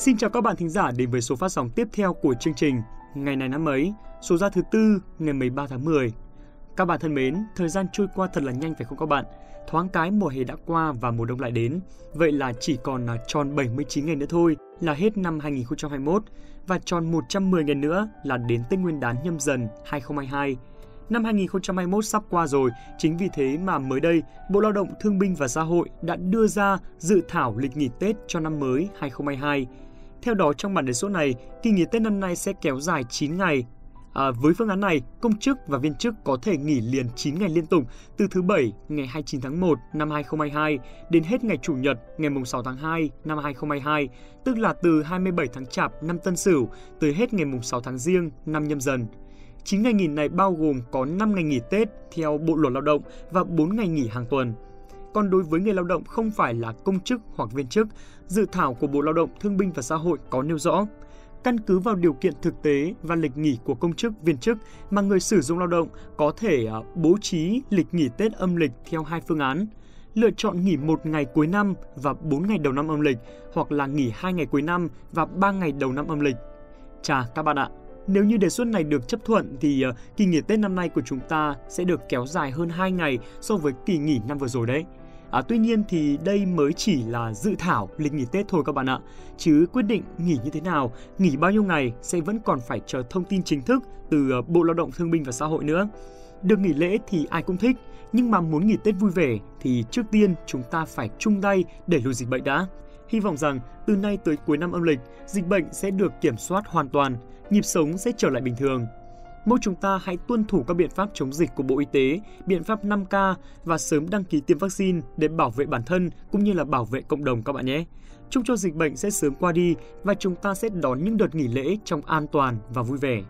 Xin chào các bạn thính giả đến với số phát sóng tiếp theo của chương trình Ngày này năm ấy, số ra thứ tư ngày 13 tháng 10. Các bạn thân mến, thời gian trôi qua thật là nhanh phải không các bạn? Thoáng cái mùa hè đã qua và mùa đông lại đến. Vậy là chỉ còn là tròn 79 ngày nữa thôi là hết năm 2021 và tròn 110 ngày nữa là đến Tết Nguyên đán nhâm dần 2022. Năm 2021 sắp qua rồi, chính vì thế mà mới đây, Bộ Lao động Thương binh và Xã hội đã đưa ra dự thảo lịch nghỉ Tết cho năm mới 2022. Theo đó, trong bản đề xuất này, kỳ nghỉ Tết năm nay sẽ kéo dài 9 ngày. À, với phương án này, công chức và viên chức có thể nghỉ liền 9 ngày liên tục từ thứ Bảy ngày 29 tháng 1 năm 2022 đến hết ngày Chủ nhật ngày 6 tháng 2 năm 2022, tức là từ 27 tháng Chạp năm Tân Sửu tới hết ngày 6 tháng Giêng năm Nhâm Dần. 9 ngày nghỉ này bao gồm có 5 ngày nghỉ Tết theo Bộ luật Lao động và 4 ngày nghỉ hàng tuần. Còn đối với người lao động không phải là công chức hoặc viên chức, dự thảo của Bộ Lao động Thương binh và Xã hội có nêu rõ căn cứ vào điều kiện thực tế và lịch nghỉ của công chức, viên chức mà người sử dụng lao động có thể à, bố trí lịch nghỉ Tết âm lịch theo hai phương án. Lựa chọn nghỉ một ngày cuối năm và 4 ngày đầu năm âm lịch hoặc là nghỉ hai ngày cuối năm và 3 ngày đầu năm âm lịch. Chà các bạn ạ, nếu như đề xuất này được chấp thuận thì à, kỳ nghỉ Tết năm nay của chúng ta sẽ được kéo dài hơn 2 ngày so với kỳ nghỉ năm vừa rồi đấy. À, tuy nhiên thì đây mới chỉ là dự thảo lịch nghỉ Tết thôi các bạn ạ. Chứ quyết định nghỉ như thế nào, nghỉ bao nhiêu ngày sẽ vẫn còn phải chờ thông tin chính thức từ ờ, Bộ Lao động Thương binh và Xã hội nữa. Được nghỉ lễ thì ai cũng thích, nhưng mà muốn nghỉ Tết vui vẻ thì trước tiên chúng ta phải chung tay để lùi dịch bệnh đã. Hy vọng rằng từ nay tới cuối năm âm lịch, dịch bệnh sẽ được kiểm soát hoàn toàn, nhịp sống sẽ trở lại bình thường. Mỗi chúng ta hãy tuân thủ các biện pháp chống dịch của Bộ Y tế, biện pháp 5K và sớm đăng ký tiêm vaccine để bảo vệ bản thân cũng như là bảo vệ cộng đồng các bạn nhé. Chúc cho dịch bệnh sẽ sớm qua đi và chúng ta sẽ đón những đợt nghỉ lễ trong an toàn và vui vẻ.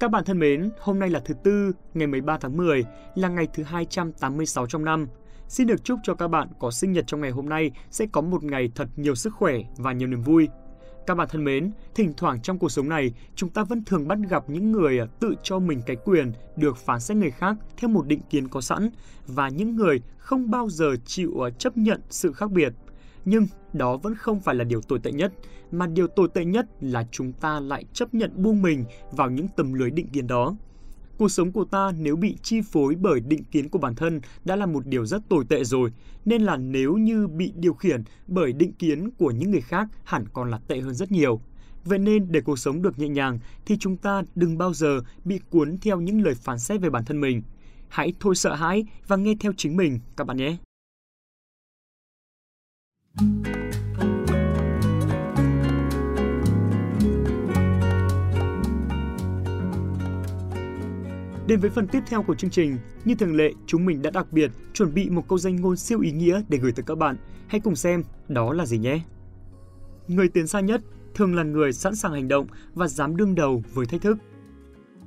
Các bạn thân mến, hôm nay là thứ Tư, ngày 13 tháng 10, là ngày thứ 286 trong năm. Xin được chúc cho các bạn có sinh nhật trong ngày hôm nay sẽ có một ngày thật nhiều sức khỏe và nhiều niềm vui. Các bạn thân mến, thỉnh thoảng trong cuộc sống này, chúng ta vẫn thường bắt gặp những người à, tự cho mình cái quyền được phán xét người khác theo một định kiến có sẵn và những người không bao giờ chịu à, chấp nhận sự khác biệt. Nhưng đó vẫn không phải là điều tồi tệ nhất, mà điều tồi tệ nhất là chúng ta lại chấp nhận buông mình vào những tầm lưới định kiến đó. Cuộc sống của ta nếu bị chi phối bởi định kiến của bản thân đã là một điều rất tồi tệ rồi, nên là nếu như bị điều khiển bởi định kiến của những người khác hẳn còn là tệ hơn rất nhiều. Vậy nên để cuộc sống được nhẹ nhàng thì chúng ta đừng bao giờ bị cuốn theo những lời phán xét về bản thân mình. Hãy thôi sợ hãi và nghe theo chính mình các bạn nhé. Đến với phần tiếp theo của chương trình, như thường lệ, chúng mình đã đặc biệt chuẩn bị một câu danh ngôn siêu ý nghĩa để gửi tới các bạn. Hãy cùng xem đó là gì nhé. Người tiến xa nhất thường là người sẵn sàng hành động và dám đương đầu với thách thức.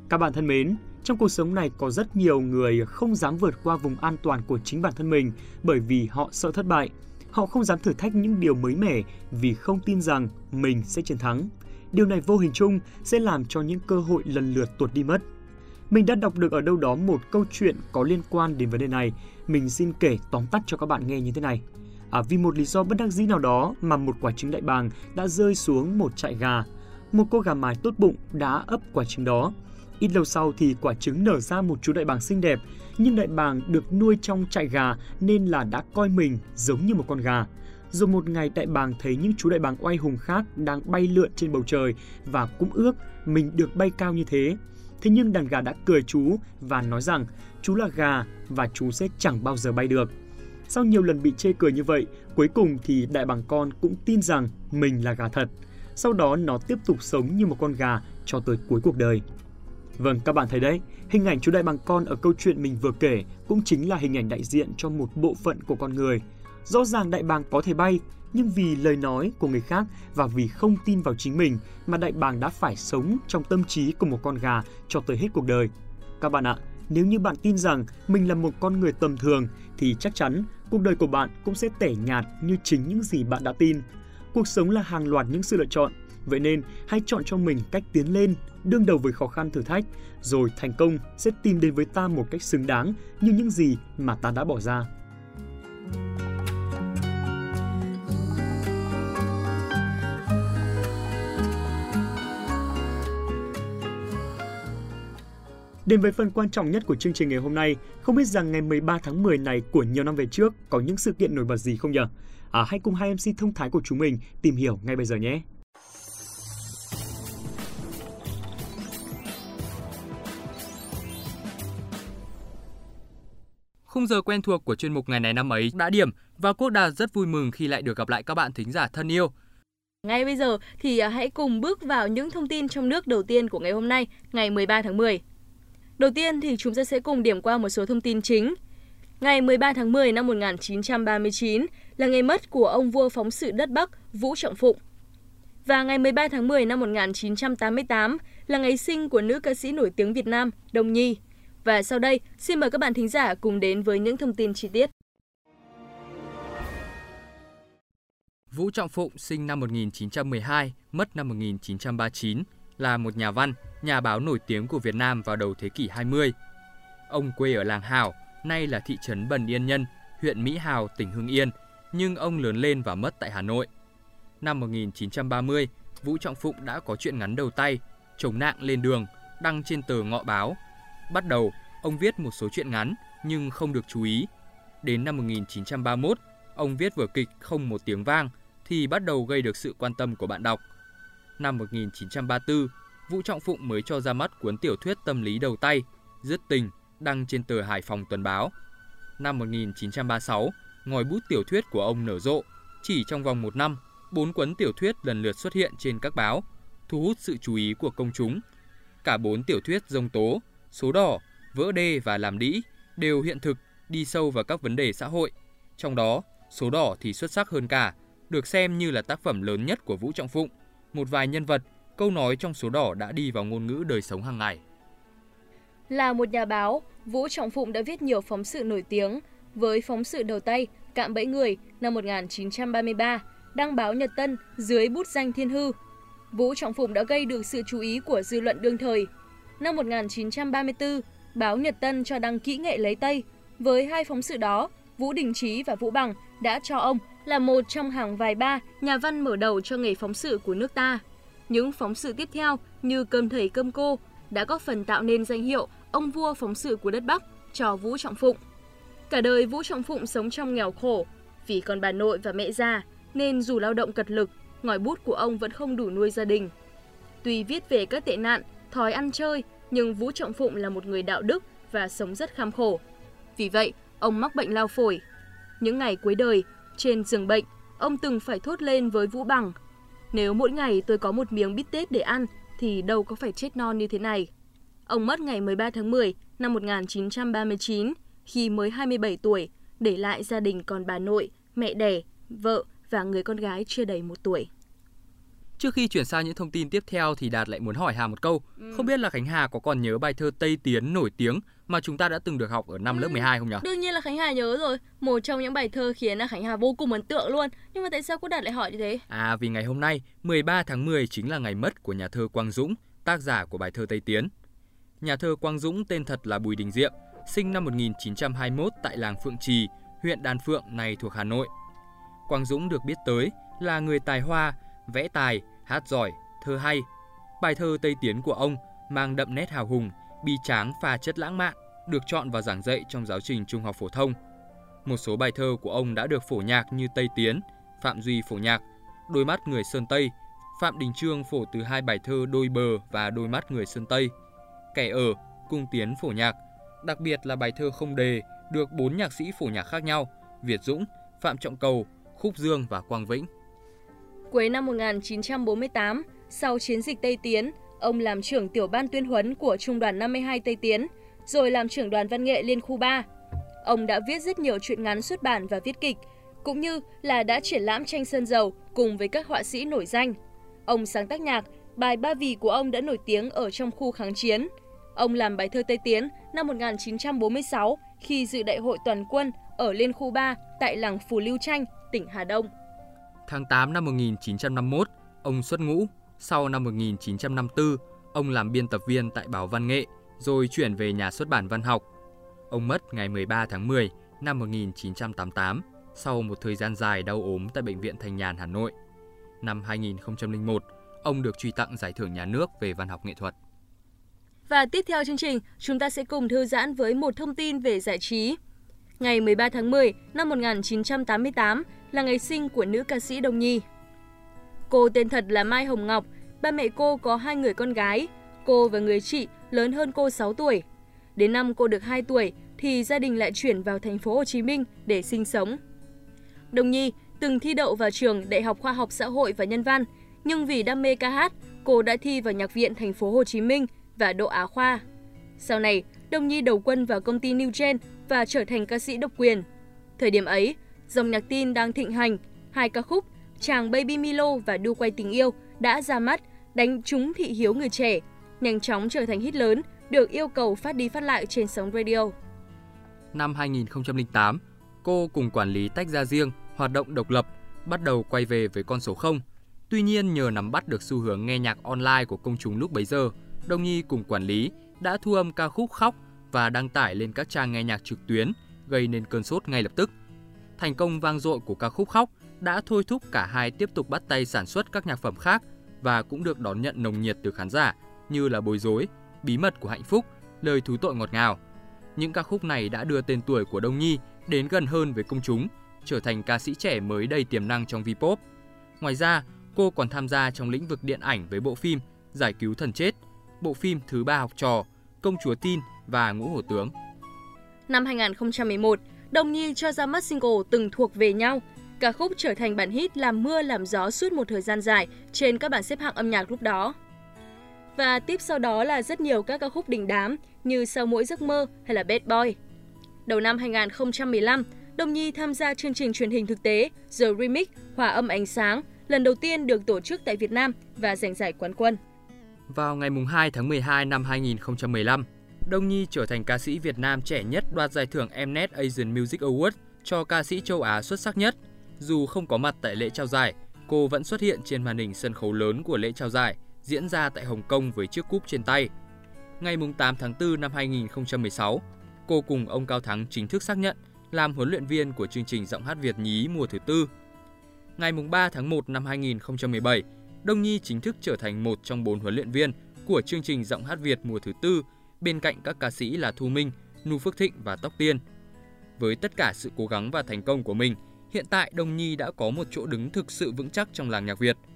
Các bạn thân mến, trong cuộc sống này có rất nhiều người không dám vượt qua vùng an toàn của chính bản thân mình bởi vì họ sợ thất bại. Họ không dám thử thách những điều mới mẻ vì không tin rằng mình sẽ chiến thắng. Điều này vô hình chung sẽ làm cho những cơ hội lần lượt tuột đi mất. Mình đã đọc được ở đâu đó một câu chuyện có liên quan đến vấn đề này. Mình xin kể tóm tắt cho các bạn nghe như thế này. À, vì một lý do bất đắc dĩ nào đó mà một quả trứng đại bàng đã rơi xuống một trại gà. Một cô gà mái tốt bụng đã ấp quả trứng đó. Ít lâu sau thì quả trứng nở ra một chú đại bàng xinh đẹp, nhưng đại bàng được nuôi trong trại gà nên là đã coi mình giống như một con gà. Rồi một ngày đại bàng thấy những chú đại bàng oai hùng khác đang bay lượn trên bầu trời và cũng ước mình được bay cao như thế. Thế nhưng đàn gà đã cười chú và nói rằng chú là gà và chú sẽ chẳng bao giờ bay được. Sau nhiều lần bị chê cười như vậy, cuối cùng thì đại bàng con cũng tin rằng mình là gà thật. Sau đó nó tiếp tục sống như một con gà cho tới cuối cuộc đời. Vâng, các bạn thấy đấy, hình ảnh chú đại bàng con ở câu chuyện mình vừa kể cũng chính là hình ảnh đại diện cho một bộ phận của con người. Rõ ràng đại bàng có thể bay, nhưng vì lời nói của người khác và vì không tin vào chính mình mà đại bàng đã phải sống trong tâm trí của một con gà cho tới hết cuộc đời. Các bạn ạ, nếu như bạn tin rằng mình là một con người tầm thường thì chắc chắn cuộc đời của bạn cũng sẽ tẻ nhạt như chính những gì bạn đã tin. Cuộc sống là hàng loạt những sự lựa chọn. Vậy nên, hãy chọn cho mình cách tiến lên, đương đầu với khó khăn thử thách, rồi thành công sẽ tìm đến với ta một cách xứng đáng như những gì mà ta đã bỏ ra. Đến với phần quan trọng nhất của chương trình ngày hôm nay, không biết rằng ngày 13 tháng 10 này của nhiều năm về trước có những sự kiện nổi bật gì không nhỉ? À, hãy cùng hai MC thông thái của chúng mình tìm hiểu ngay bây giờ nhé. Khung giờ quen thuộc của chuyên mục ngày này năm ấy đã điểm và Quốc Đạt rất vui mừng khi lại được gặp lại các bạn thính giả thân yêu. Ngay bây giờ thì à, hãy cùng bước vào những thông tin trong nước đầu tiên của ngày hôm nay, ngày 13 tháng 10. Đầu tiên thì chúng ta sẽ cùng điểm qua một số thông tin chính. Ngày 13 tháng 10 năm 1939 là ngày mất của ông vua phóng sự đất Bắc Vũ Trọng Phụng. Và ngày 13 tháng 10 năm 1988 là ngày sinh của nữ ca sĩ nổi tiếng Việt Nam Đồng Nhi. Và sau đây, xin mời các bạn thính giả cùng đến với những thông tin chi tiết. Vũ Trọng Phụng sinh năm 1912, mất năm 1939, là một nhà văn, nhà báo nổi tiếng của Việt Nam vào đầu thế kỷ 20. Ông quê ở làng Hảo, nay là thị trấn Bần Yên Nhân, huyện Mỹ Hào, tỉnh Hưng Yên, nhưng ông lớn lên và mất tại Hà Nội. Năm 1930, Vũ Trọng Phụng đã có chuyện ngắn đầu tay, chống nạn lên đường, đăng trên tờ Ngọ Báo. Bắt đầu, ông viết một số chuyện ngắn nhưng không được chú ý. Đến năm 1931, ông viết vở kịch Không một tiếng vang thì bắt đầu gây được sự quan tâm của bạn đọc. Năm 1934, Vũ Trọng Phụng mới cho ra mắt cuốn tiểu thuyết tâm lý đầu tay, Dứt tình, đăng trên tờ Hải Phòng Tuần báo. Năm 1936, ngòi bút tiểu thuyết của ông nở rộ. Chỉ trong vòng một năm, bốn cuốn tiểu thuyết lần lượt xuất hiện trên các báo, thu hút sự chú ý của công chúng. Cả bốn tiểu thuyết dông tố, số đỏ, vỡ đê và làm đĩ đều hiện thực, đi sâu vào các vấn đề xã hội. Trong đó, số đỏ thì xuất sắc hơn cả, được xem như là tác phẩm lớn nhất của Vũ Trọng Phụng. Một vài nhân vật, câu nói trong số đỏ đã đi vào ngôn ngữ đời sống hàng ngày. Là một nhà báo, Vũ Trọng Phụng đã viết nhiều phóng sự nổi tiếng với phóng sự đầu tay Cạm bẫy người năm 1933, đăng báo Nhật Tân dưới bút danh Thiên Hư. Vũ Trọng Phụng đã gây được sự chú ý của dư luận đương thời. Năm 1934, báo Nhật Tân cho đăng kỹ nghệ lấy Tây. Với hai phóng sự đó, Vũ Đình Trí và Vũ Bằng đã cho ông là một trong hàng vài ba nhà văn mở đầu cho nghề phóng sự của nước ta. Những phóng sự tiếp theo như Cơm thầy cơm cô đã góp phần tạo nên danh hiệu ông vua phóng sự của đất Bắc cho Vũ Trọng Phụng. Cả đời Vũ Trọng Phụng sống trong nghèo khổ, vì còn bà nội và mẹ già nên dù lao động cật lực, ngòi bút của ông vẫn không đủ nuôi gia đình. Tuy viết về các tệ nạn, thói ăn chơi, nhưng Vũ Trọng Phụng là một người đạo đức và sống rất kham khổ. Vì vậy, ông mắc bệnh lao phổi. Những ngày cuối đời, trên giường bệnh, ông từng phải thốt lên với Vũ Bằng. Nếu mỗi ngày tôi có một miếng bít tết để ăn, thì đâu có phải chết non như thế này. Ông mất ngày 13 tháng 10 năm 1939 khi mới 27 tuổi, để lại gia đình còn bà nội, mẹ đẻ, vợ và người con gái chưa đầy một tuổi. Trước khi chuyển sang những thông tin tiếp theo thì Đạt lại muốn hỏi Hà một câu. Ừ. Không biết là Khánh Hà có còn nhớ bài thơ Tây Tiến nổi tiếng mà chúng ta đã từng được học ở năm ừ. lớp 12 không nhỉ? Đương nhiên là Khánh Hà nhớ rồi. Một trong những bài thơ khiến là Khánh Hà vô cùng ấn tượng luôn. Nhưng mà tại sao cô Đạt lại hỏi như thế? À vì ngày hôm nay 13 tháng 10 chính là ngày mất của nhà thơ Quang Dũng, tác giả của bài thơ Tây Tiến. Nhà thơ Quang Dũng tên thật là Bùi Đình Diệm, sinh năm 1921 tại làng Phượng Trì, huyện Đan Phượng này thuộc Hà Nội. Quang Dũng được biết tới là người tài hoa, vẽ tài, hát giỏi, thơ hay. Bài thơ Tây Tiến của ông mang đậm nét hào hùng, bi tráng pha chất lãng mạn, được chọn và giảng dạy trong giáo trình trung học phổ thông. Một số bài thơ của ông đã được phổ nhạc như Tây Tiến, Phạm Duy phổ nhạc, Đôi mắt người Sơn Tây, Phạm Đình Trương phổ từ hai bài thơ Đôi bờ và Đôi mắt người Sơn Tây. Kẻ ở, Cung Tiến phổ nhạc, đặc biệt là bài thơ không đề được bốn nhạc sĩ phổ nhạc khác nhau, Việt Dũng, Phạm Trọng Cầu, Khúc Dương và Quang Vĩnh. Cuối năm 1948, sau chiến dịch Tây Tiến, ông làm trưởng tiểu ban tuyên huấn của Trung đoàn 52 Tây Tiến, rồi làm trưởng đoàn văn nghệ Liên khu 3. Ông đã viết rất nhiều truyện ngắn xuất bản và viết kịch, cũng như là đã triển lãm tranh sơn dầu cùng với các họa sĩ nổi danh. Ông sáng tác nhạc, bài Ba Vì của ông đã nổi tiếng ở trong khu kháng chiến. Ông làm bài thơ Tây Tiến năm 1946 khi dự đại hội toàn quân ở Liên khu 3 tại làng Phù Lưu Tranh, tỉnh Hà Đông. Tháng 8 năm 1951, ông xuất ngũ, Sau năm 1954, ông làm biên tập viên tại báo Văn nghệ, rồi chuyển về nhà xuất bản văn học. Ông mất ngày 13 tháng 10 năm 1988 sau một thời gian dài đau ốm tại Bệnh viện Thanh Nhàn, Hà Nội. Năm 2001, ông được truy tặng giải thưởng nhà nước về văn học nghệ thuật. Và tiếp theo chương trình, chúng ta sẽ cùng thư giãn với một thông tin về giải trí. Ngày 13 tháng 10 năm 1988 là ngày sinh của nữ ca sĩ Đông Nhi. Cô tên thật là Mai Hồng Ngọc, ba mẹ cô có hai người con gái, cô và người chị lớn hơn cô 6 tuổi. Đến năm cô được 2 tuổi thì gia đình lại chuyển vào thành phố Hồ Chí Minh để sinh sống. Đồng Nhi từng thi đậu vào trường Đại học Khoa học Xã hội và Nhân văn, nhưng vì đam mê ca hát, cô đã thi vào Nhạc viện thành phố Hồ Chí Minh và Độ Á Khoa. Sau này, Đồng Nhi đầu quân vào công ty New Gen và trở thành ca sĩ độc quyền. Thời điểm ấy, dòng nhạc tin đang thịnh hành, hai ca khúc Chàng Baby Milo và Đu quay tình yêu đã ra mắt, đánh trúng thị hiếu người trẻ, nhanh chóng trở thành hit lớn, được yêu cầu phát đi phát lại trên sóng radio. Năm 2008, cô cùng quản lý tách ra riêng, hoạt động độc lập, bắt đầu quay về với con số 0. Tuy nhiên nhờ nắm bắt được xu hướng nghe nhạc online của công chúng lúc bấy giờ, Đông Nhi cùng quản lý đã thu âm ca khúc Khóc và đăng tải lên các trang nghe nhạc trực tuyến, gây nên cơn sốt ngay lập tức. Thành công vang dội của ca khúc Khóc đã thôi thúc cả hai tiếp tục bắt tay sản xuất các nhạc phẩm khác và cũng được đón nhận nồng nhiệt từ khán giả như là Bối rối, Bí mật của hạnh phúc, Lời thú tội ngọt ngào. Những ca khúc này đã đưa tên tuổi của Đông Nhi đến gần hơn với công chúng, trở thành ca sĩ trẻ mới đầy tiềm năng trong V-pop. Ngoài ra, cô còn tham gia trong lĩnh vực điện ảnh với bộ phim Giải cứu thần chết, bộ phim Thứ ba học trò, Công chúa tin và Ngũ hổ tướng. Năm 2011, đồng Nhi cho ra mắt single Từng thuộc về nhau. Ca khúc trở thành bản hit làm mưa làm gió suốt một thời gian dài trên các bảng xếp hạng âm nhạc lúc đó. Và tiếp sau đó là rất nhiều các ca khúc đình đám như Sau mỗi giấc mơ hay là Bad Boy. Đầu năm 2015, đồng Nhi tham gia chương trình truyền hình thực tế The Remix Hòa âm ánh sáng, lần đầu tiên được tổ chức tại Việt Nam và giành giải quán quân. Vào ngày 2 tháng 12 năm 2015, Đông Nhi trở thành ca sĩ Việt Nam trẻ nhất đoạt giải thưởng Mnet Asian Music Award cho ca sĩ châu Á xuất sắc nhất. Dù không có mặt tại lễ trao giải, cô vẫn xuất hiện trên màn hình sân khấu lớn của lễ trao giải diễn ra tại Hồng Kông với chiếc cúp trên tay. Ngày 8 tháng 4 năm 2016, cô cùng ông Cao Thắng chính thức xác nhận làm huấn luyện viên của chương trình giọng hát Việt nhí mùa thứ tư. Ngày 3 tháng 1 năm 2017, Đông Nhi chính thức trở thành một trong bốn huấn luyện viên của chương trình giọng hát Việt mùa thứ tư bên cạnh các ca sĩ là Thu Minh, Nu Phước Thịnh và Tóc Tiên. Với tất cả sự cố gắng và thành công của mình, hiện tại Đông Nhi đã có một chỗ đứng thực sự vững chắc trong làng nhạc Việt –